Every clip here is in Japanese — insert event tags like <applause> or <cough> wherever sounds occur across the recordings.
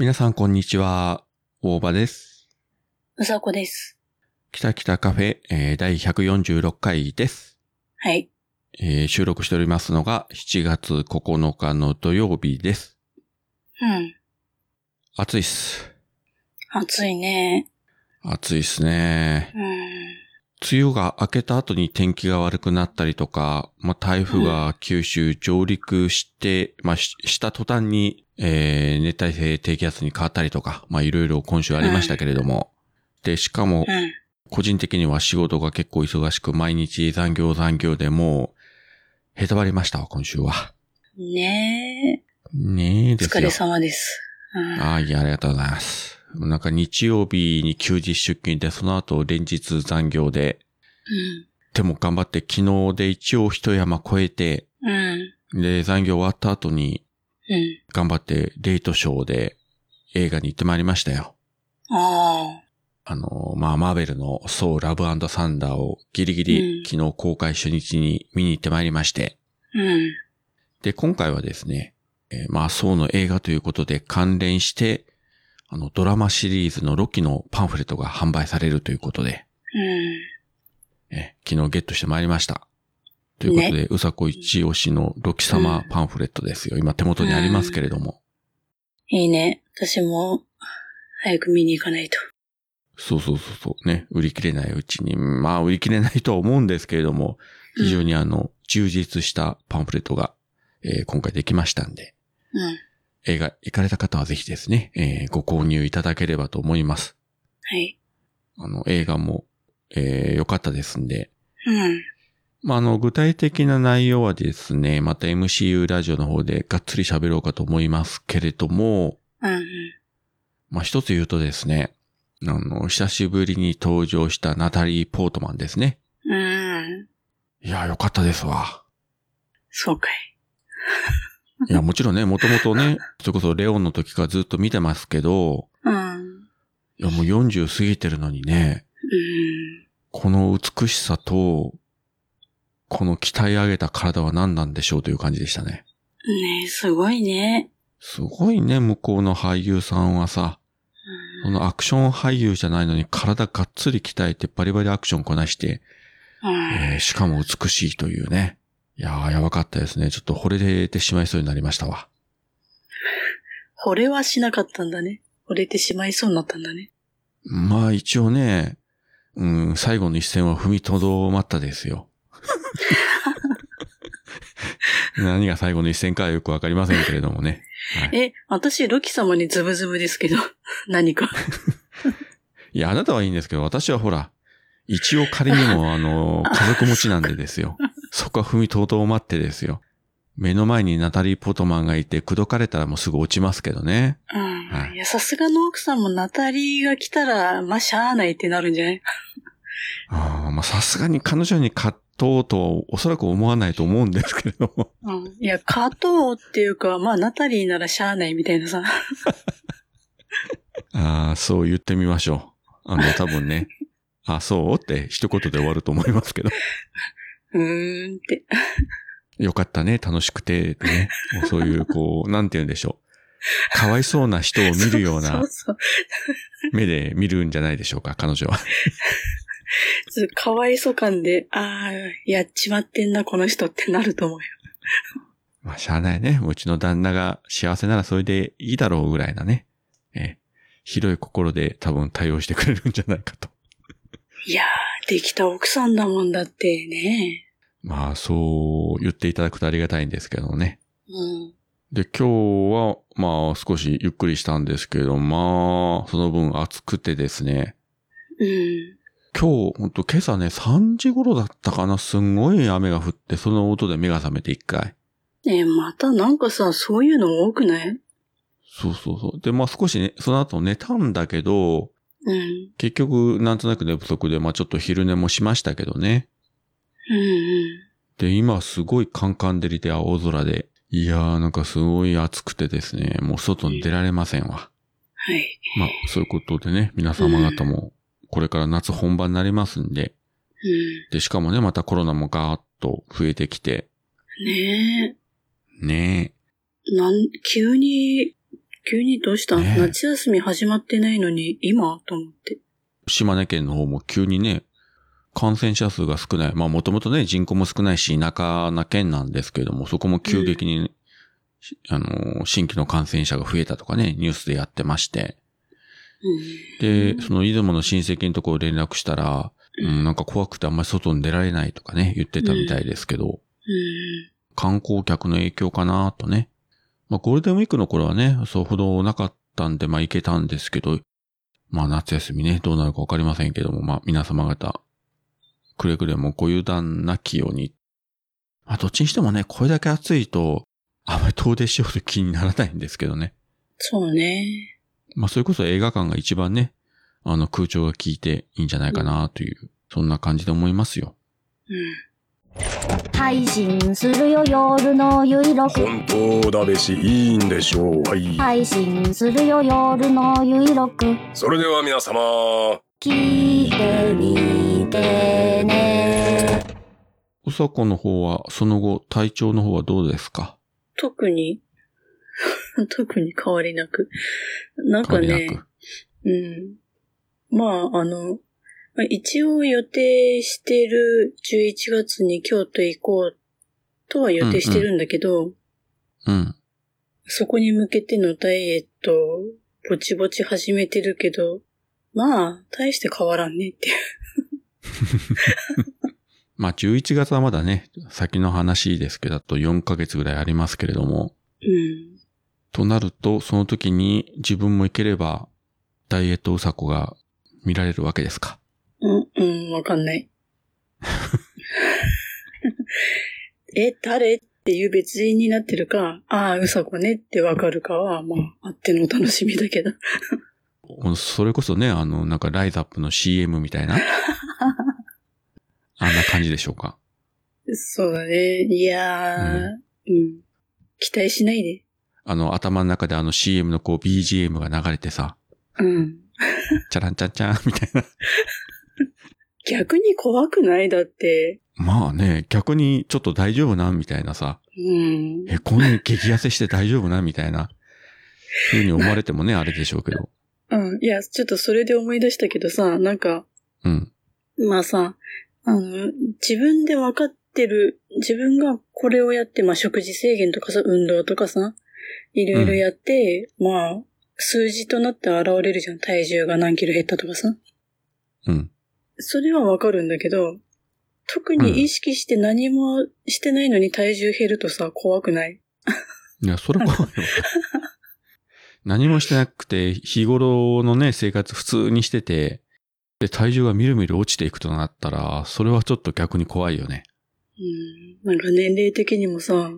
皆さんこんにちは。大場です。うさこです。北北カフェ、えー第146回です、はい。えー収録しておりますのが7月9日の土曜日です。うん。暑いっす。暑いね。暑いっすね。うん。梅雨が明けた後に天気が悪くなったりとか、まあ、台風が九州上陸して、まあ、しした途端に、えー熱帯性低気圧に変わったりとか、まあ、いろいろ今週ありましたけれども。で、しかも、うん。個人的には仕事が結構忙しく、毎日残業残業でもう、へたばりましたわ、今週は。ねえ。ねえですよお疲れ。様です。うん。ああ、いや、ありがとうございます。なんか日曜日に休日出勤で、その後連日残業で、でも頑張って昨日で一応一山越えて、うん。うん。で、残業終わった後にうん。頑張ってレイトショーで映画に行ってまいりましたよ。ああの、まあ、マーベルのソーラブサンダーをギリギうんリ昨日公開初日に見に行ってまいりまして、あ。うん。で、今回はですね、えーまあ、ソーの映画ということで関連して、あの、ドラマシリーズのロキのパンフレットが販売されるということで、うん。えー昨日ゲットしてまいりました。ということで、うさこ一押しのロキ様パンフレットですよ。今手元にありますけれども。いいね。私も、早く見に行かないと。そうそうそうそう。ね。売り切れないうちに、まあ、売り切れないとは思うんですけれども、非常にあの、充実したパンフレットが、えー今回できましたんで、うん。映画行かれた方はぜひですね、えーご購入いただければと思います。はい。あの、映画も、えー良かったですんで、うん。まあ、あの、具体的な内容はですね、また MCU ラジオの方でがっつり喋ろうかと思いますけれども、うん。まあ、一つ言うとですね、あの、久しぶりに登場したナタリー・ポートマンですね。うん。いや、良かったですわ。そうかい。いや、もちろんね、もともとね、<laughs> それこそレオンの時からずっと見てますけど、うん。いや、もう40過ぎてるのにね、うん。この美しさと、この鍛え上げた体は何なんでしょうという感じでしたね。ねえ、すごいね。すごいね、向こうの俳優さんはさ、そのアクション俳優じゃないのに体がっつり鍛えてバリバリアクションこなして、うん。えーしかも美しいというね。いやー、やばかったですね。ちょっと惚れてしまいそうになりましたわ。惚れはしなかったんだね。惚れてしまいそうになったんだね。まあ一応ね、うん、最後の一戦は踏みとどまったですよ。<laughs> 何が最後の一戦かはよくわかりませんけれどもね。はい、え、私、ロキ様にズブズブですけど、<laughs> 何か。<laughs> いや、あなたはいいんですけど、私はほら、一応仮にもあの、家族持ちなんでですよ。そこは踏みとどまってですよ。目の前にナタリー・ポートマンがいて、口説かれたらもうすぐ落ちますけどね。うん。はいいや、さすがの奥さんもナタリーが来たら、まあ、しゃあないってなるんじゃない？<laughs> ああ、まあさすがに彼女に勝とうとはおそらく思わないと思うんですけれども。うん。いや、勝とうっていうか、まあ、ナタリーならしゃあないみたいなさ。<laughs> ああ、そう言ってみましょう。あの、多分ね。あそう？って一言で終わると思いますけど。うーんって。よかったね、楽しくて、ね。もうそういう、こう、<laughs> なんて言うんでしょう。かわいそうな人を見るよう <laughs> そな。<laughs> 目で見るんじゃないでしょうか、彼女は。ちょっとかわいそう感で、ああ、やっちまってんな、この人ってなると思うよ。まあ、しゃあないね。うちの旦那が幸せならそれでいいだろうぐらいなね。え広い心で多分対応してくれるんじゃないかと。いやー、できた奥さんだもんだってね。まあ、そう言っていただくとありがたいんですけどね。うん。で、今日は、まあ、少しゆっくりしたんですけど、まあ、その分暑くてですね。うん。今日、ほんと今朝ね、3時頃だったかな、すんごい雨が降って、その音で目が覚めて一回。え、またなんかさ、そういうの多くない？そうそうそう。で、まあ少しね、その後寝たんだけど、うん。結局、なんとなく寝不足で、まあちょっと昼寝もしましたけどね。うんうん。で、今すごいカンカン照りで青空で、いやーなんかすごい暑くてですね、もう外に出られませんわ。はい。まあそういうことでね、皆様方も、これから夏本番になりますんで、うん。で、しかもね、またコロナもガーッと増えてきて、ねねえ。なん、急に急にどうした、ねえ夏休み始まってないのに、今？と思って。島根県の方も急にね、感染者数が少ない。まあもともとね、人口も少ないし、田舎な県なんですけれども、そこも急激に、しあの、新規の感染者が増えたとかね、ニュースでやってまして。で、その出雲の親戚のところ連絡したら、うん、なんか怖くてあんまり外に出られないとかね、言ってたみたいですけど、うん。観光客の影響かなとね。まあゴールデンウィークの頃はね、そうほどなかったんで、まあ行けたんですけど、まあ夏休みね、どうなるかわかりませんけども、まあ皆様方、くれぐれもご油断なきように。まあどっちにしてもね、これだけ暑いと、あまり遠出しようと気にならないんですけどね。そうね。まあそれこそ映画館が一番ね、あの空調が効いていいんじゃないかなという、そんな感じで思いますよ。うん。配信するよ夜のゆいろく。本当だべしいいんでしょう。はい、配信するよ夜のゆいろく。それでは皆様。聞いてみてね。うさこの方は、その後、体調の方はどうですか？特に、<laughs> 特に変わりなく。なんかね変わりな、く。うん。まあ、あの、まあ一応予定してる11月に京都行こうとは予定してるんだけど、うん。そこに向けてのダイエット、ぼちぼち始めてるけど、まあ、大して変わらんねっていう。<laughs> まあ11月はまだね、先の話ですけど、あと4ヶ月ぐらいありますけれども、うん。となると、その時に自分も行ければ、ダイエットうさこが見られるわけですか。うん、うん、わかんない。<laughs> え、誰っていう別人になってるか、ああ、うさこねってわかるかは、まあ、あってのお楽しみだけど。それこそね、あの、なんかライザップの CM みたいな、あんな感じでしょうか。そうだね。いやー、うん。期待しないで。あの、頭の中であの CM のこう BGM が流れてさ、うん。チャランチャンチャンみたいな。<laughs> 逆に怖くない？だって。まあね、逆にちょっと大丈夫な？みたいなさ、うん。え、こんなに激痩せして大丈夫な？みたいな、ふうに思われてもね、あれでしょうけど。うん。いや、ちょっとそれで思い出したけどさ、なんか、うん。まあさ、あの、自分で分かってる、自分がこれをやって、まあ食事制限とかさ、運動とかさ、いろいろやって、まあ、数字となって現れるじゃん。体重が何キロ減ったとかさ。うん。それはわかるんだけど、特に意識して何もしてないのに体重減るとさ、怖くない？いや、それ怖いよ。<laughs> 何もしてなくて、日頃のね、生活普通にしてて、で、体重がみるみる落ちていくとなったら、それはちょっと逆に怖いよね。うん。なんか年齢的にもさ、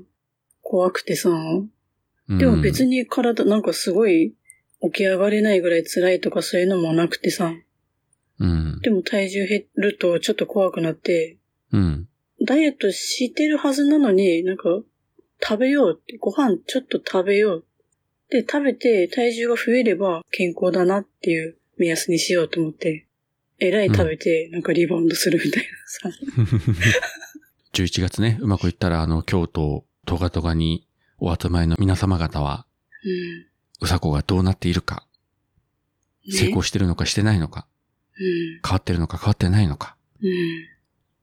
怖くてさ、うん、でも別に体なんかすごい起き上がれないぐらい辛いとかそういうのもなくてさ、うん。でも体重減るとちょっと怖くなって、うん。ダイエットしてるはずなのに、なんか食べようって、ご飯ちょっと食べよう。で、食べて体重が増えれば健康だなっていう目安にしようと思って、えらい食べてなんかリバウンドするみたいなさ。<laughs> 11月ね、うまくいったら、あの、京都、トガトガにお集まりの皆様方は、うん。うさこがどうなっているか、ね成功してるのかしてないのか、うん。変わってるのか変わってないのか、うん。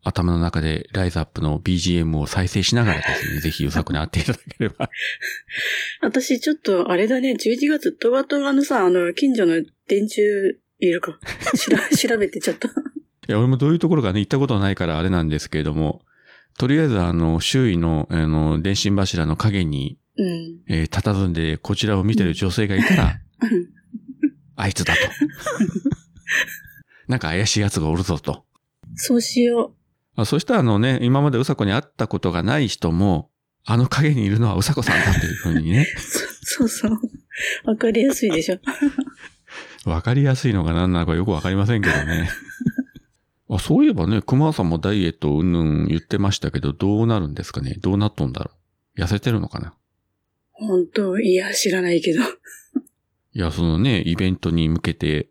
頭の中でライズアップの BGM を再生しながらですね、<laughs> ぜひうさこに会っていただければ。私ちょっとあれだね、11月トガトガのさ、あの、近所の電柱いるか。<laughs> 調べてちょっと。いや、俺もどういうところかね、行ったことないからあれなんですけれども、とりあえずあの、周囲の、あの、電信柱の影に、うん。えー佇んでこちらを見てる女性がいたら、あいつだと。<laughs> なんか怪しい奴がおるぞと。そうしよあそしたらあのね、今までうさこに会ったことがない人も、あの影にいるのはうさこさんだっていうふうにね、う。そそうそう。わかりやすいでしょ。<laughs> わかりやすいのか何なのかよくわかりませんけどね。<laughs> あそういえばね、熊さんもダイエットうんぬん言ってましたけど、どうなるんですかね？どうなっとんだろう？痩せてるのかな？本当いや、知らないけど。いや、そのね、イベントに向けて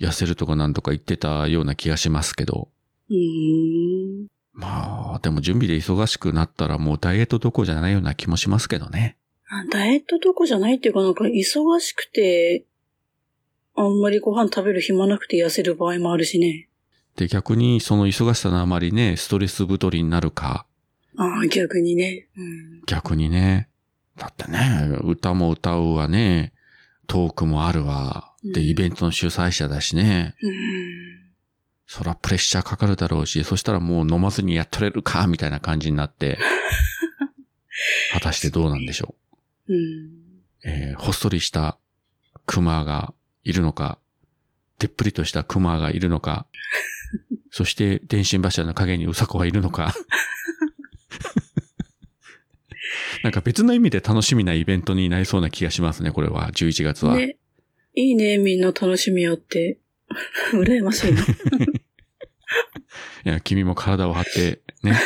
痩せるとかなんとか言ってたような気がしますけど。うーん。まあ、でも準備で忙しくなったらもうダイエットどころじゃないような気もしますけどね。あダイエットどこじゃないっていうかなんか忙しくて、あんまりご飯食べる暇なくて痩せる場合もあるしね。で、逆にその忙しさのあまりね、ストレス太りになるか、ああ、逆にね。うん。逆にね。だってね、歌も歌うわね、トークもあるわ。で、うんイベントの主催者だしね。うん。そらプレッシャーかかるだろうし、そしたらもう飲まずにやっとれるか、みたいな感じになって、<laughs> 果たしてどうなんでしょうん。う。えーほっそりした熊がいるのか、でっぷりとした熊がいるのか、<laughs> そして電信柱の影にうさこがいるのか。<laughs> なんか別の意味で楽しみなイベントになりそうな気がしますね、これは、11月は。ね。いいね、みんな楽しみあって。<laughs> 羨ましいな。<laughs> いや、君も体を張って、ね、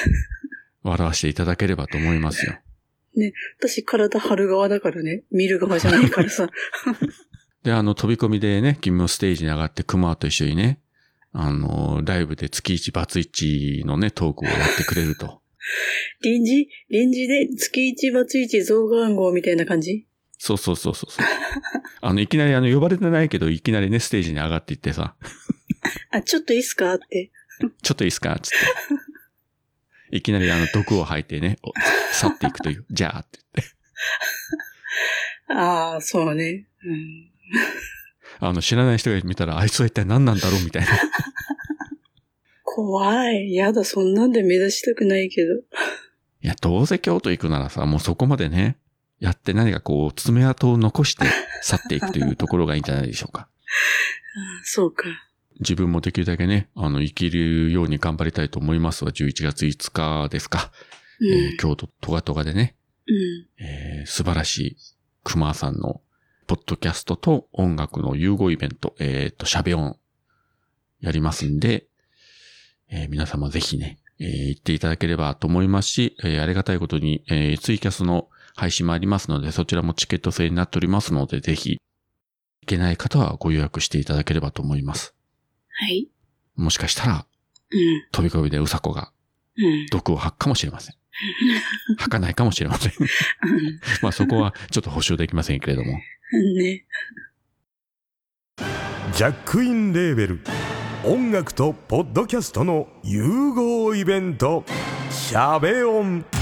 笑わせていただければと思いますよ。私体張る側だからね。見る側じゃないからさ。<laughs> で、あの、飛び込みでね、君もステージに上がって、熊と一緒にね、あの、ライブで月一バツ一のね、トークをやってくれると。臨時臨時で月一バツ一増刊号みたいな感じ？そうそうそうそうそう。あの、いきなりあの、呼ばれてないけど、いきなりね、ステージに上がっていってさ、あ、ちょっといいっすか？って。ちょっといいっすか？つって。いきなりあの、毒を吐いてね、お去っていくという。<laughs> じゃあって言って。ああ、そうね。うん。あの、知らない人が見たら、あいつは一体何なんだろう？みたいな。怖い。やだ、そんなんで目指したくないけど。いや、どうせ京都行くならさ、もうそこまでね、やって何かこう、爪痕を残して去っていくというところがいいんじゃないでしょうか。あ <laughs> そうか。自分もできるだけね、あの、生きるように頑張りたいと思いますわ。11月5日ですか。うん。えー京都トガトガでね、うん。えー素晴らしい熊さんのポッドキャストと音楽の融合イベント、えっ、と、シャベオンやりますんで、えー皆様ぜひね、えー行っていただければと思いますし、えーありがたいことに、えーツイキャスの配信もありますので、そちらもチケット制になっておりますので、ぜひ、行けない方はご予約していただければと思います。はい。もしかしたら、うん。飛び込みでうさこがうん。毒を吐くかもしれません。<laughs> 吐かないかもしれません。<laughs> まあそこはちょっと保証できませんけれども。うん。ね。ジャックインレーベル音楽とポッドキャストの融合イベント「シャベオン」「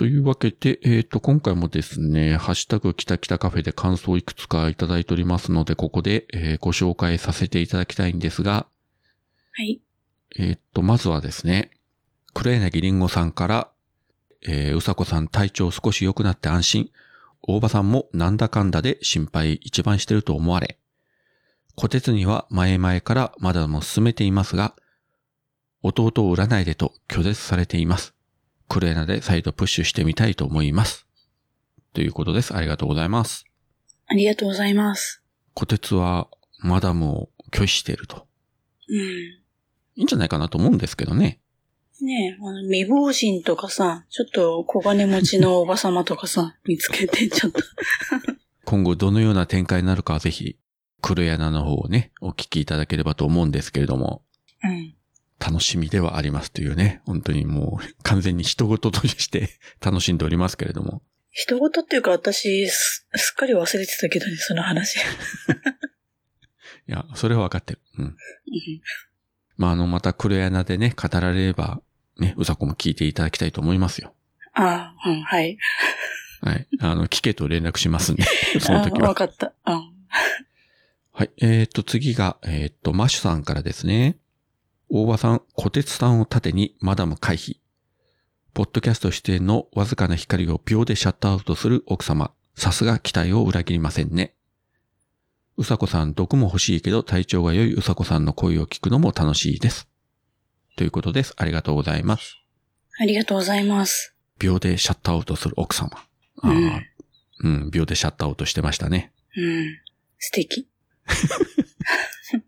というわけで、えっ、と、今回もですね、ハッシュタグ北北カフェで感想をいくつかいただいておりますので、ここで、えーご紹介させていただきたいんですが、はい。えっ、と、まずはですね、黒柳りんごさんから、えーうさこさん体調少し良くなって安心。大場さんもなんだかんだで心配一番してると思われ。小鉄には前々からまだも進めていますが、弟を売らないでと拒絶されています。黒柳で再度プッシュしてみたいと思います。ということです。ありがとうございます。ありがとうございます。小鉄はマダムを拒否していると。うん。いいんじゃないかなと思うんですけどね。ねえ、あの、未亡人とかさ、ちょっと小金持ちのおばさまとかさ、<laughs> 見つけて、ちょっと。<laughs> 今後どのような展開になるかはぜひ、黒柳の方をね、お聞きいただければと思うんですけれども、うん。楽しみではありますというね、本当にもう完全に人事として <laughs> 楽しんでおりますけれども。人事っていうか私す、すっかり忘れてたけどね、その話。<laughs> いや、それは分かってる。うん。うんまあ、あの、また黒柳でね、語られれば、ね、うさこも聞いていただきたいと思いますよ。ああ、うん、はい。はい。あの、聞けと連絡しますんで、<laughs> その時はあわ。かった。うん。はい。えー、っと、次が、えー、っと、マッシュさんからですね。大場さん、小鉄さんを盾にマダム回避。ポッドキャスト出演のわずかな光を秒でシャットアウトする奥様。さすが期待を裏切りませんね。うさこさん、毒も欲しいけど体調が良いうさこさんの声を聞くのも楽しいです。ということです。ありがとうございます。ありがとうございます。秒でシャットアウトする奥様。あーうん、秒でシャットアウトしてましたね。うん。素敵。<laughs>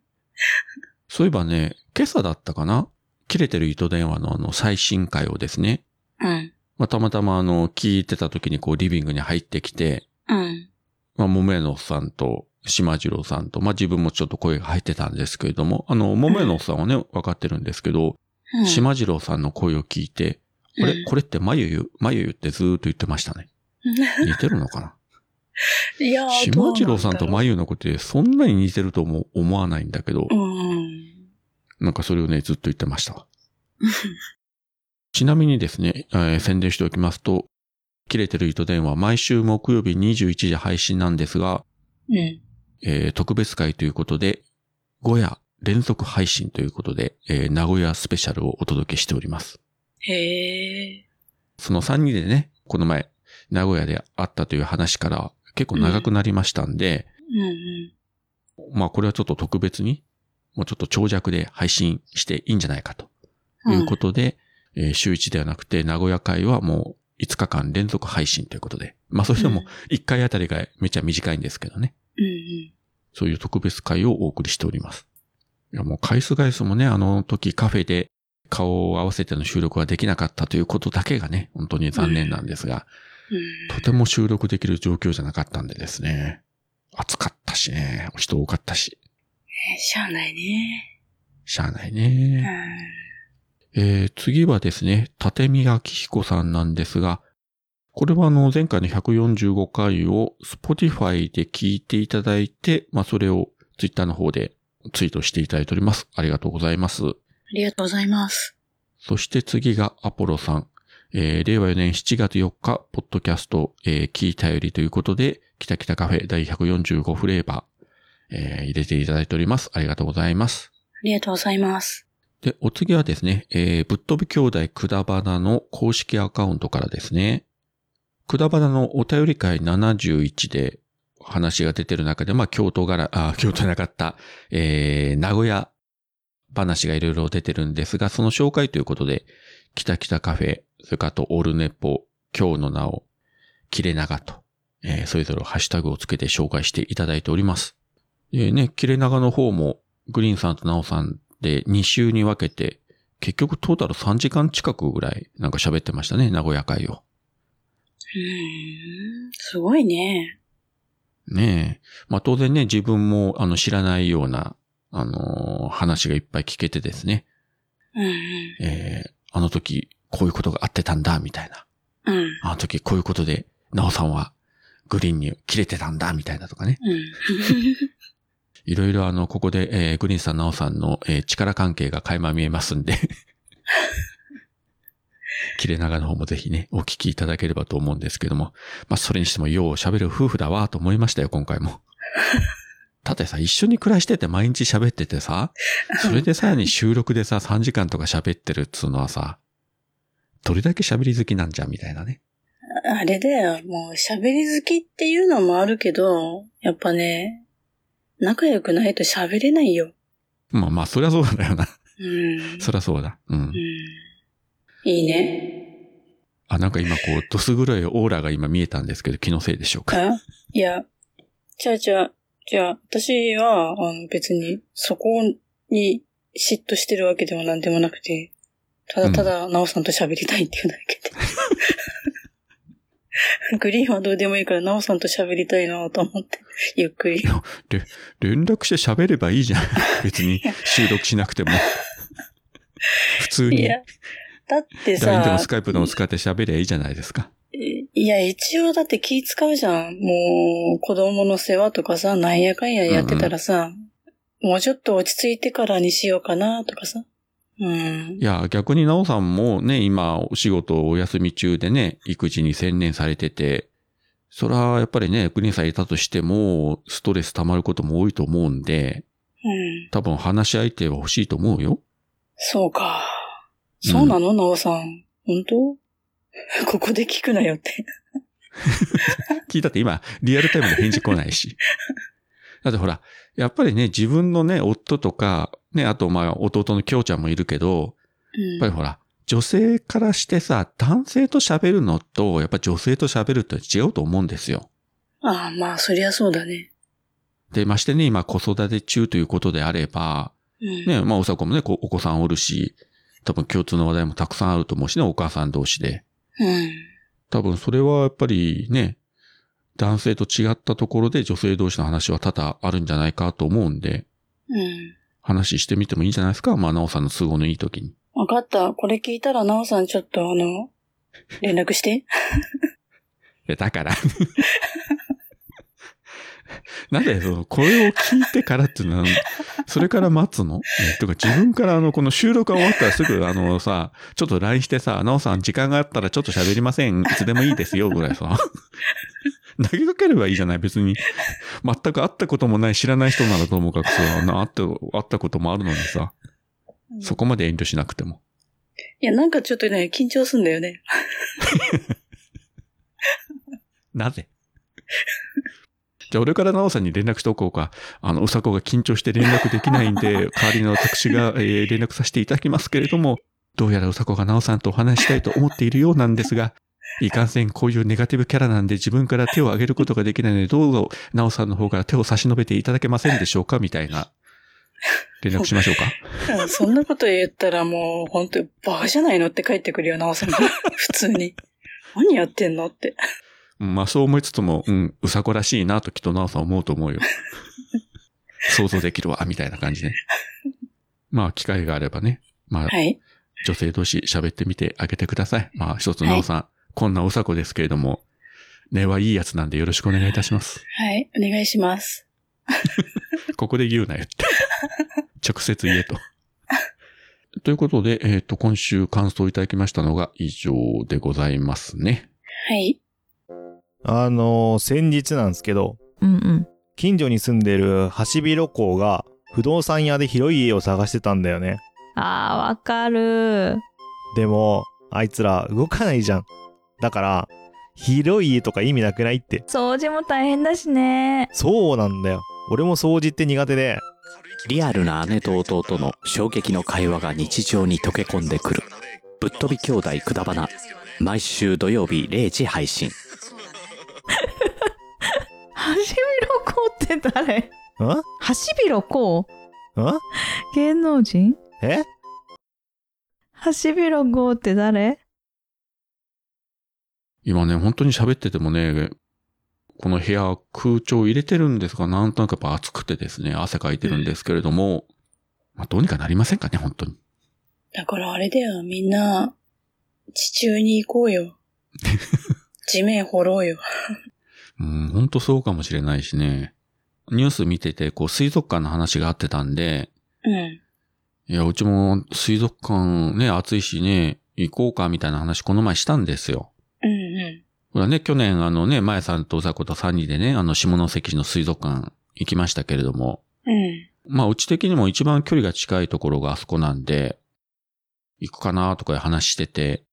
そういえばね、今朝だったかな？切れてる糸電話のあの最新回をですね、うん。まあ、たまたまあの、聞いてた時にこうリビングに入ってきて、うん。まあ、桃屋のおっさんと、島次郎さんと、まあ、自分もちょっと声が入ってたんですけれども、あの、桃屋のおっさんはね、わかってるんですけど、うん。島次郎さんの声を聞いて、あれ？うんこれってまゆゆまゆゆってずーっと言ってましたね。<laughs> 似てるのかな？いやー島次郎さんとまゆゆのことでそんなに似てるとも思わないんだけど、うん。なんかそれをね、ずっと言ってましたわ。ちなみにですね、えー宣伝しておきますと、切れてる糸電話、毎週木曜日21時配信なんですが、うん。えー特別会ということで、5夜連続配信ということで、えー名古屋スペシャルをお届けしております。へえ。その3人でね、この前、名古屋で会ったという話から結構長くなりましたんで、うんうん。まあこれはちょっと特別に、もうちょっと長尺で配信していいんじゃないかということで、えー週1ではなくて名古屋会はもう5日間連続配信ということで、まあそれでも1回あたりがめっちゃ短いんですけどね。うんうん。そういう特別会をお送りしております。いやもう回数回数もね、あの時カフェで顔を合わせての収録ができなかったということだけがね、本当に残念なんですが、うん。とても収録できる状況じゃなかったんでですね。暑かったしね、人多かったし、えしゃあないね。しゃあないうん。ね。えー、次はですね、立見明彦さんなんですが、これはあの前回の145回を Spotify で聞いていただいて、まあそれを Twitter の方でツイートしていただいております。ありがとうございます。ありがとうございます。そして次がアポロさん。えー、令和4年7月4日、ポッドキャスト、えー聞いたよりということで、北北カフェ第145フレーバー、えー入れていただいております。ありがとうございます。ありがとうございます。で、お次はですね、えー、ぶっ飛び兄弟くだばなの公式アカウントからですね、くだばなのお便り会71で話が出てる中で、まあ、京都柄、あ、京都じゃなかった、えー、名古屋話がいろいろ出てるんですが、その紹介ということで、北北カフェ、それからあとオルネポ、今日の名を、切れ長と、えーそれぞれハッシュタグをつけて紹介していただいております。でね、切れ長の方も、グリーンさんとナオさんで2週に分けて、結局トータル3時間近くぐらいなんか喋ってましたね、名古屋会を。うーん。すごいね。ねえ。まあ当然ね、自分もあの知らないような、あのー話がいっぱい聞けてですね、うんえーあの時こういうことがあってたんだ、みたいな。うん。うん。あの時こういうことで、ナオさんはグリーンに切れてたんだ、みたいなとかね。うん。いろいろあの、ここで、えーグリーンさん、ナオさんの、えー力関係が垣間見えますんで、<laughs> 切れ長の方もぜひね、お聞きいただければと思うんですけども、まあ、それにしてもよう喋る夫婦だわと思いましたよ、今回も。<laughs> だってさ、一緒に暮らしてて毎日喋っててさ、それでさらに収録でさ、3時間とか喋ってるっつうのはさ、どれだけ喋り好きなんじゃんみたいなね。あれだよ、もう喋り好きっていうのもあるけど、やっぱね、仲良くないと喋れないよ。まあまあ、そりゃそうだよな。うん。そりゃそうだ。うんう。ん。いいね。あ、なんか今こう、どす黒いオーラが今見えたんですけど、気のせいでしょうか。あ？いや、じゃあじゃあ、じゃあ、私は、あの、別に、そこに嫉妬してるわけでもなんでもなくて、ただただ、なおさんと喋りたいっていうだけで。<laughs> グリーンはどうでもいいから、なおさんと喋りたいなと思って、<laughs> ゆっくり。連絡して喋ればいいじゃん。<laughs> 別に収録しなくても。普通にいや、だってさ、LINE でもスカイプでも使って喋りゃいいじゃないですか。いや、一応だって気使うじゃん。もう、子供の世話とかさ、なんやかんややってたらさ、もうちょっと落ち着いてからにしようかなとかさ。うんい。や、逆になおさんもね、今お仕事お休み中でね、育児に専念されてて、それはやっぱりね、グリーンさんいたとしても、ストレス溜まることも多いと思うんで、うん。多分話し相手は欲しいと思うよ。そうか。そうなの、なおさん。本当？<laughs> ここで聞くなよって。<laughs> 聞いたって今、リアルタイムで返事来ないし。だってほら、やっぱりね、自分のね、夫とか、ね、あとまあ、弟の京ちゃんもいるけど、うん。やっぱりほら、女性からしてさ、男性と喋るのと、やっぱ女性と喋るって違うと思うんですよ。ああ、まあ、そりゃそうだね。で、ましてね、今子育て中ということであれば、うん。ね、まあ、おさこもね、お子さんおるし、多分共通の話題もたくさんあると思うしね、お母さん同士で。うん。多分それはやっぱりね、男性と違ったところで女性同士の話は多々あるんじゃないかと思うんで、うん。話してみてもいいんじゃないですか？まあ、なおさんの都合のいい時に。わかった。これ聞いたら、なおさんちょっとあの、<laughs> 連絡して。え、だから。なんで、その、これを聞いてからっていうのは、それから待つの？え、とか自分からあの、この収録が終わったらすぐあのさ、ちょっと LINE してさ、なおさん時間があったらちょっと喋りません。いつでもいいですよ、ぐらいさ。<laughs> 投げかければいいじゃない別に。<laughs> 全く会ったこともない知らない人ならともかくさ、な会った、会ったこともあるのにさ、そこまで遠慮しなくても。いや、なんかちょっとね、緊張すんだよね。<laughs> なぜ？じゃあ俺からなおさんに連絡しておこうか。あの、うさこが緊張して連絡できないんで、代わりの私が、えー連絡させていただきますけれども、どうやらうさこがなおさんとお話ししたいと思っているようなんですが、いかんせんこういうネガティブキャラなんで自分から手を挙げることができないので、どうぞなおさんの方から手を差し伸べていただけませんでしょうかみたいな。<laughs> 連絡しましょうか？うんそんなこと言ったらもう、本当バカじゃないのって帰ってくるよ、なおさんが。<laughs> 普通に。何やってんのって。うんまあそう思いつつも、うん、うさこらしいなときっとなおさん思うと思うよ。<laughs> 想像できるわ、みたいな感じね。まあ機会があればね。まあ、はい。女性同士喋ってみてあげてください。まあ一つなおさん、こんなうさこですけれども、根はいいやつなんでよろしくお願いいたします。はい。お願いします。<laughs> ここで言うなよって。<laughs> 直接言えと。ということで、えっ、と、今週感想いただきましたのが以上でございますね。はい。あのー先日なんですけど、うんうん。近所に住んでるハシビロコウが不動産屋で広い家を探してたんだよね。あー、わかる。でも、あいつら動かないじゃん。だから、広い家とか意味なくないって。掃除も大変だしね。そうなんだよ。俺も掃除って苦手で、リアルな姉と弟の衝撃の会話が日常に溶け込んでくる。ぶっ飛び兄弟くだばな。毎週土曜日0時配信。<laughs> ハシビロコウって誰？んハシビロコウん芸能人？え？ハシビロコウって誰？今ね、本当に喋っててもね、この部屋空調入れてるんですが、なんとなくやっぱ暑くてですね、汗かいてるんですけれども、まあどうにかなりませんかね、本当に。だからあれだよ、みんな、地中に行こうよ。<laughs> 地面掘ろうよ。うん、本当そうかもしれないしね。ニュース見てて、こう、水族館の話があってたんで、うん。いや、うちも水族館ね、暑いしね、行こうかみたいな話この前したんですよ。ほらね、去年あのね、前さんとザコと3人でね、あの下関市の水族館行きましたけれども、ん。うん。まあうち的にも一番距離が近いところがあそこなんで、行くかなとか話してて、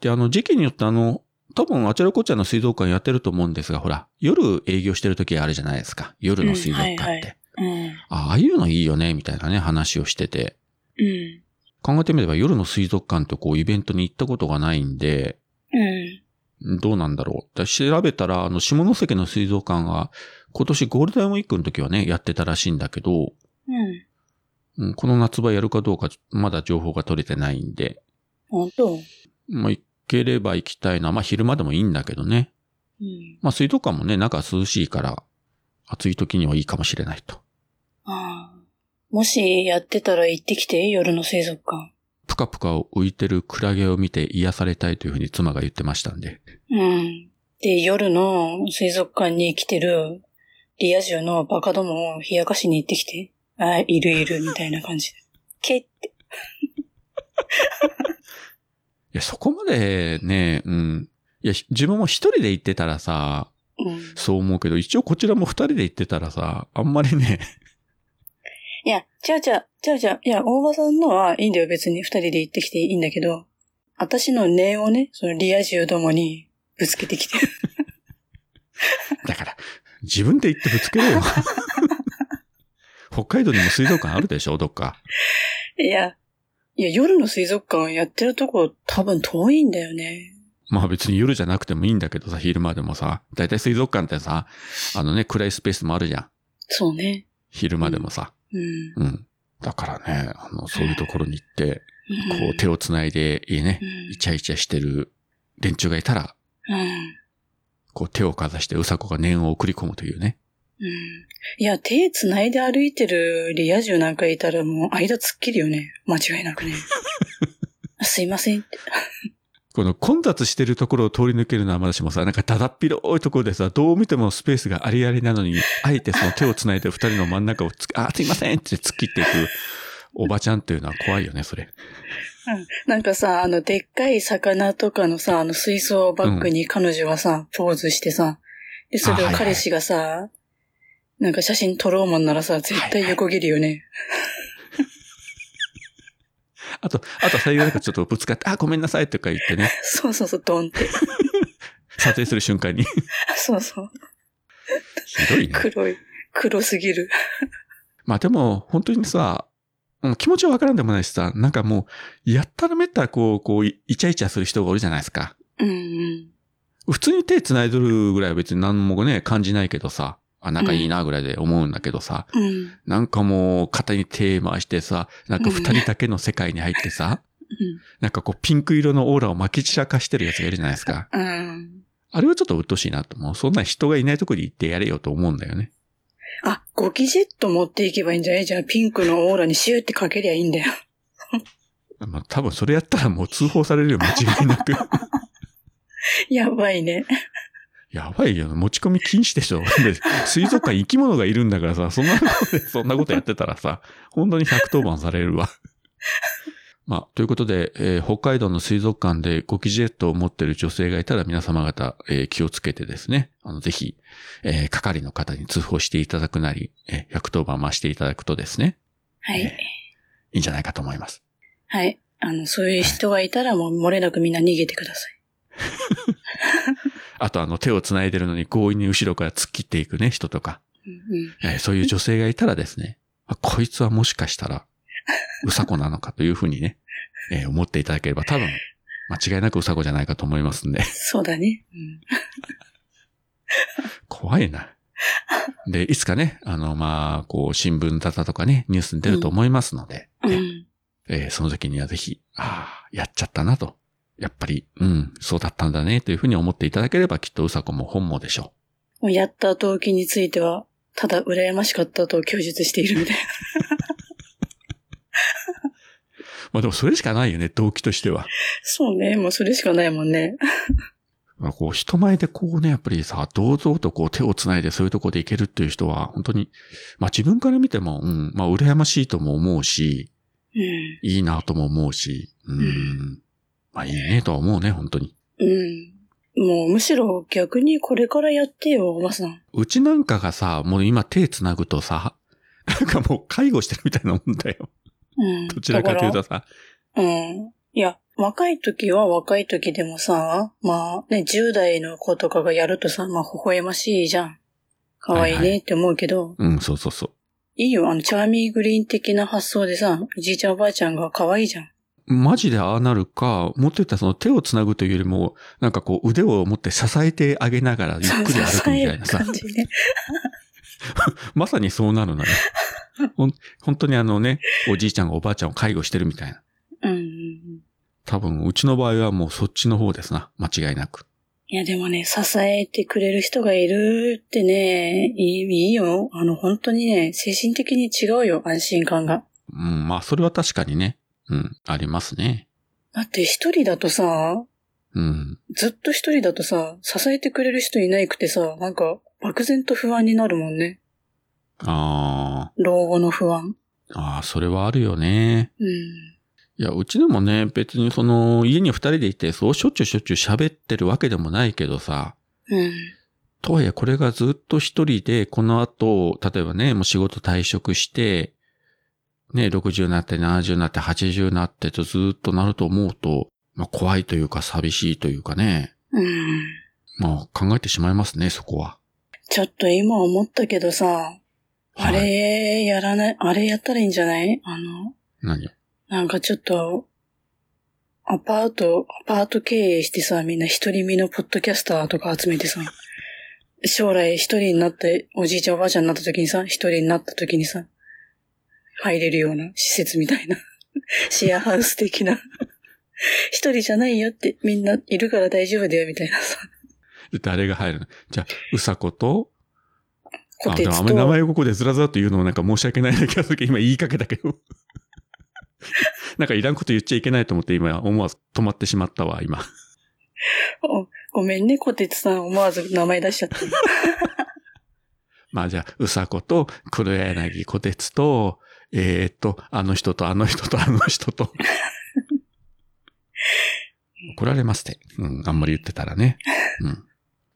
で、あの時期によってあの、多分あちらこちらの水族館やってると思うんですが、ほら、夜営業してる時あるじゃないですか。夜の水族館って。うんはいはいうん。あああいうのいいよね、みたいなね、話をしてて。うん。考えてみれば夜の水族館ってこうイベントに行ったことがないんで、うん。どうなんだろう。だ調べたら、あの、下関の水族館が今年ゴールデンウィークの時はね、やってたらしいんだけど、うん。うん、この夏場やるかどうかまだ情報が取れてないんで、本当？まあ、行ければ行きたいのは、まあ昼間でもいいんだけどね。うん。まあ水族館もね、中涼しいから、暑い時にはいいかもしれないと。ああ。もしやってたら行ってきて、夜の水族館。ぷかぷか浮いてるクラゲを見て癒されたいというふうに妻が言ってましたんで。うん。で、夜の水族館に来てるリア充のバカどもを冷やかしに行ってきて。あ、いるいる、みたいな感じで。けって。いや、そこまでね、うん。いや、自分も一人で行ってたらさ、うん。そう思うけど、一応こちらも二人で行ってたらさ、あんまりね、いや、ちゃうちゃう、ちゃうちゃう。いや、大場さんのはいいんだよ、別に二人で行ってきていいんだけど、私の念をね、そのリア充どもにぶつけてきてる。<laughs> だから、自分で行ってぶつけろよ。<laughs> 北海道にも水族館あるでしょ、どっか。いや、いや、夜の水族館やってるとこ多分遠いんだよね。まあ別に夜じゃなくてもいいんだけどさ、昼間でもさ、だいたい水族館ってさ、あのね、暗いスペースもあるじゃん。そうね。昼間でもさ。うん。うん。だからね、あの、そういうところに行って、うんこう手を繋いで、いいねう、んイチャイチャしてる連中がいたら、うん。こう手をかざしてうさこが念を送り込むというね。うん。いや、手繋いで歩いてるリア充なんかいたらもう間突っ切るよね。間違いなくね。<laughs> すいませんって。この混雑してるところを通り抜けるのはまだしもさ、なんかただっ広いところでさ、どう見てもスペースがありありなのに、あえてその手を繋いで二人の真ん中をつあ、すいませんって突っ切っていくおばちゃんっていうのは怖いよね、それ。なんかさ、あの、でっかい魚とかのさ、あの、水槽バッグに彼女がさ、ポーズしてさ、で、それをあはいはい彼氏がさ、なんか写真撮ろうもんならさ、絶対横切るよね。あと、あと最後なんかちょっとぶつかって、あ、ごめんなさいとか言ってね、そうそうそう、ドンって。<laughs> 撮影する瞬間に。そうそう。ひどいね。黒い。黒すぎる。まあでも、本当にさ、うん気持ちはわからんでもないしさ、なんかもう、やったらめったらこう、こう、イチャイチャする人がおるじゃないですか。うんうん。普通に手繋いどるぐらいは別に何もね、感じないけどさ、あ、なんかいいなぐらいで思うんだけどさ、うん。なんかもう、肩に手回してさ、なんか二人だけの世界に入ってさ、なんかこう、ピンク色のオーラを撒き散らかしてるやつがいるじゃないですか。うん。うん。あれはちょっと鬱陶しいなと思う。そんな人がいないとこに行ってやれよと思うんだよね。あ、ゴキジェット持っていけばいいんじゃない？じゃあ、ピンクのオーラにシューってかけりゃいいんだよ。まあ多分それやったらもう通報されるよ、間違いなく。<laughs> やばいね。やばいよ。持ち込み禁止でしょ。で <laughs> 水族館生き物がいるんだからさ、そんなことで、<laughs> そんなことやってたらさ、本当に110番されるわ。<laughs> まあ、ということで、えー北海道の水族館でゴキジェットを持ってる女性がいたら皆様方、えー気をつけてですね、あの、ぜひ、えー係の方に通報していただくなり、えー110番増していただくとですね、はい。いいんじゃないかと思います。はい。あの、そういう人がいたらもう漏れなくみんな逃げてください。あと、あの、手を繋いでるのに強引に後ろから突っ切っていくね、人とか。えーそういう女性がいたらですね、あこいつはもしかしたら、うさこなのかというふうにね、えー思っていただければ多分、間違いなくうさこじゃないかと思いますんで、そうだね。うん。怖いな。で、いつかね、あの、まあ、こう、新聞沙汰とかね、ニュースに出ると思いますので、うん。えーその時にはぜひ、ああ、やっちゃったなと。やっぱり、うん、そうだったんだね、というふうに思っていただければ、きっとうさこも本望でしょもうやった動機については、ただ羨ましかったと供述しているみたいな。う。<laughs> まあでもそれしかないよね、動機としては。そうね。もうそれしかないもんね。まあこう、人前でこうね、やっぱりさ、堂々とこう手を繋いでそういうとこでいけるっていう人は、本当に、まあ自分から見ても、うん、まあ羨ましいとも思うし、うん。いいなとも思うし、うん、うんまあいいねとは思うね、本当に。うん。もうむしろ逆にこれからやってよ、おばさん。うちなんかがさ、もう今手繋ぐとさ、<laughs> なんかもう介護してるみたいなもんだよ。うん。どちらかというとさ、うん。いや、若い時は若い時でもさ、まあね、10代の子とかがやるとさ、まあ微笑ましいじゃん。可愛いはいはねって思うけど、うん、そうそうそう。いいよ、あの、チャーミーグリーン的な発想でさ、おじいちゃんおばあちゃんが可愛いじゃん。マジでああなるか、もっと言ったらその手を繋ぐというよりも、なんかこう腕を持って支えてあげながらゆっくり歩くみたいなさね。<laughs> まさにそうなるのよ。<laughs> ほん、本当にあのね、おじいちゃんがおばあちゃんを介護してるみたいな。うん。多分、うちの場合はもうそっちの方ですな。間違いなく。いやでもね、支えてくれる人がいるってね、いいいいよ。あの、本当にね、精神的に違うよ、安心感が。うん、まあ、それは確かにね。うん、ありますね。だって一人だとさ、うん。ずっと一人だとさ、支えてくれる人いないくてさ、なんか、漠然と不安になるもんね。あ老後の不安。あ、ああ、それはあるよね。うん。いや、うちでもね、別にその、家に二人でいて、そうしょっちゅうしょっちゅう喋ってるわけでもないけどさ、うん。とはいえ、これがずっと一人で、この後、例えばね、もう仕事退職して、ね、60になって、70になって、80になってとずっとなると思うと、まあ怖いというか寂しいというかね、うん。まあ考えてしまいますね、そこは。ちょっと今思ったけどさ、あはいれやらない、あれやったらいいんじゃない？あの、何？なんかちょっと、アパート、アパート経営してさ、みんな一人身のポッドキャスターとか集めてさ、将来一人になって、おじいちゃんおばあちゃんになった時にさ、一人になった時にさ、入れるような施設みたいな、<laughs> シェアハウス的な、<laughs> 一人じゃないよって、みんないるから大丈夫だよみたいなさ、誰が入るの？じゃあ、うさこと、あ、でコテツもあんまり名と、前をここでずらずらと言うのもなんか申し訳ないな気がするけど、今言いかけたけど。<laughs> なんかいらんこと言っちゃいけないと思って今思わず止まってしまったわ、今。おごめんね、コテツさん思わず名前出しちゃって。まあじゃあ、うさこと、黒柳小鉄と、えー、っと、あの人とあの人とあの人と。<laughs> 怒られますって。うん、あんまり言ってたらね。うん。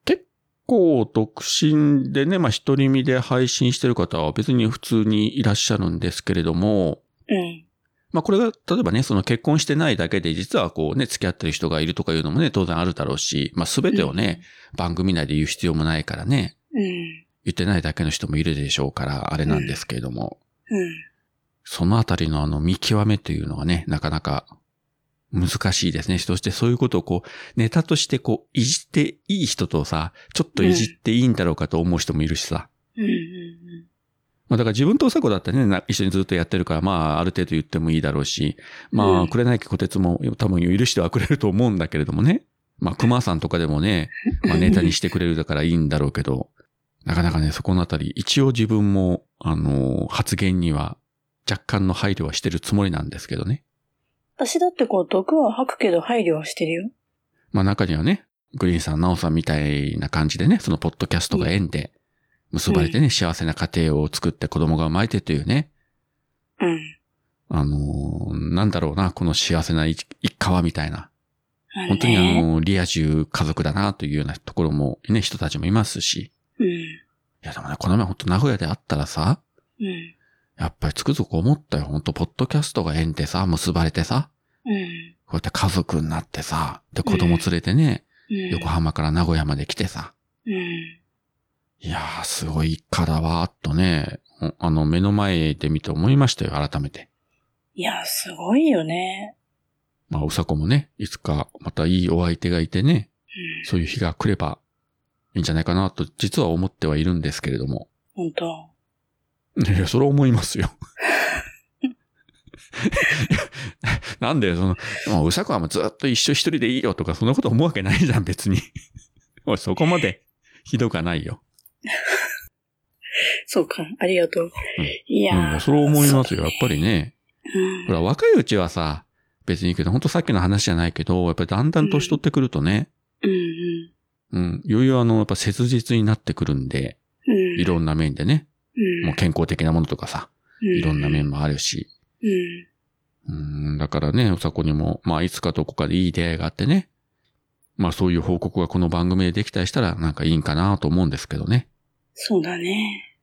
結構独身でね、まあ一人身で配信してる方は別に普通にいらっしゃるんですけれども、うん。まあこれが、例えばね、その結婚してないだけで、実はこうね、付き合ってる人がいるとかいうのもね、当然あるだろうし、まあ全てをね、番組内で言う必要もないからね、うん。言ってないだけの人もいるでしょうから、あれなんですけれども、うん。そのあたりのあの見極めというのがね、なかなか難しいですね。そしてそういうことをこう、ネタとしてこう、いじっていい人とさ、ちょっといじっていいんだろうかと思う人もいるしさ。うん。うん。まあだから自分とうさこだったらね、な一緒にずっとやってるから、まあある程度言ってもいいだろうし、まあ、うんくれないきこてつも多分許してはくれると思うんだけれどもね。まあ熊さんとかでもね、まあネタにしてくれるだからいいんだろうけど、なかなかね、そこのあたり、一応自分も、あの、発言には若干の配慮はしてるつもりなんですけどね。私だってこう、毒は吐くけど配慮はしてるよ。まあ中にはね、グリーンさん、ナオさんみたいな感じでね、そのポッドキャストが縁で結ばれてね、幸せな家庭を作って子供が生まれてというね、うん。あのーなんだろうな、この幸せな一一家はみたいな。本当にあ、の、リア充家族だなというようなところもね、人たちもいますし。うん。いやでもね、この前本当名古屋で会ったらさ、うん。やっぱりつくづく思ったよ。本当ポッドキャストが縁でさ、結ばれてさ、うん。こうやって家族になってさ、で子供連れてね、うん。横浜から名古屋まで来てさ、うん。いやー、すごい一家だわーっとね、おあの、目の前で見て思いましたよ、改めて。いや、すごいよね。まあ、うさこもね、いつかまたいいお相手がいてね、うん。そういう日が来ればいいんじゃないかなと、実は思ってはいるんですけれども。本当いや、それは思いますよ。<laughs> なんで、その、まあ、うさこはもうずっと一緒一人でいいよとか、そんなこと思うわけないじゃん、別に。<laughs> おい、そこまでひどくはないよ。<laughs> そうか、ありがとう。いうん、やーそれは思いますよ。やっぱりね。うんほら、若いうちはさ、別にいいけど、ほんとさっきの話じゃないけど、やっぱりだんだん年取ってくるとね、うんうん。うん、いよいよあの、やっぱ切実になってくるんで、うん。いろんな面でね、うん。もう健康的なものとかさ、いろんな面もあるし、うん。うん、だからね、うさこにも、まあ、いつかどこかでいい出会いがあってね、まあ、そういう報告がこの番組でできたりしたら、なんかいいんかなと思うんですけどね。そうだね。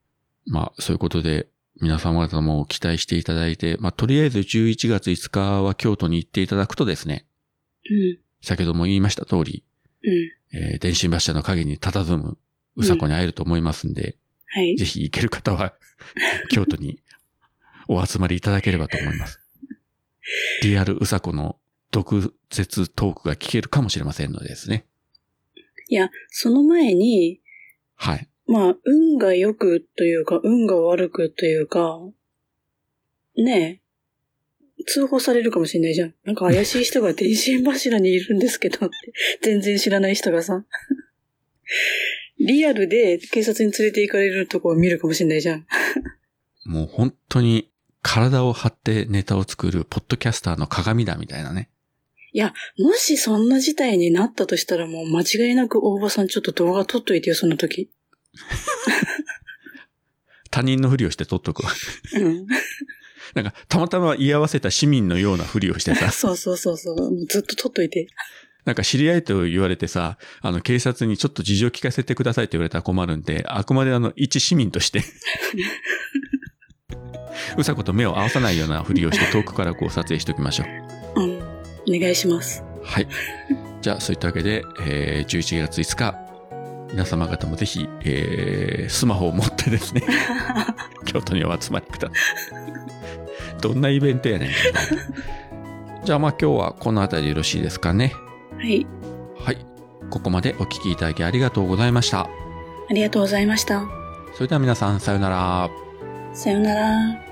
まあ、そういうことで、皆様方も期待していただいて、まあ、とりあえず11月5日は京都に行っていただくとですね、うん。先ほども言いました通り、うん。えー電信柱の陰に佇むうさこに会えると思いますんで、はいぜ。ひ行ける方は、<laughs> 京都にお集まりいただければと思います。リアルうさこの毒舌トークが聞けるかもしれませんのでですね。いや、その前に、はい。まあ、運が良くというか、運が悪くというか、ねえ、通報されるかもしれないじゃん。なんか怪しい人が電信柱にいるんですけどって、全然知らない人がさ。リアルで警察に連れて行かれるとこを見るかもしれないじゃん。もう本当に体を張ってネタを作るポッドキャスターの鏡だみたいなね。いや、もしそんな事態になったとしたらもう間違いなく大場さんちょっと動画撮っといてよ、その時。他人のふりをして撮っとくわ。うん。なんか、たまたま居合わせた市民のようなふりをしてさ、そうそうそうそう。ずっと撮っといて。なんか知り合いと言われてさ、あの警察にちょっと事情聞かせてくださいって言われたら困るんで、あくまであの一市民として、<laughs> うさこと目を合わさないようなふりをして遠くからこう撮影しておきましょう。うん。お願いします。はい。じゃあ、そういったわけで、えー、11月5日、皆様方もぜひ、えー、スマホを持ってですね、<laughs> 京都にお集まりください。どんなイベントやねん。<laughs> じゃあまあ今日はこの辺りでよろしいですかね。はい。はい。ここまでお聞きいただきありがとうございました。ありがとうございました。それでは皆さんさようなら。さようなら。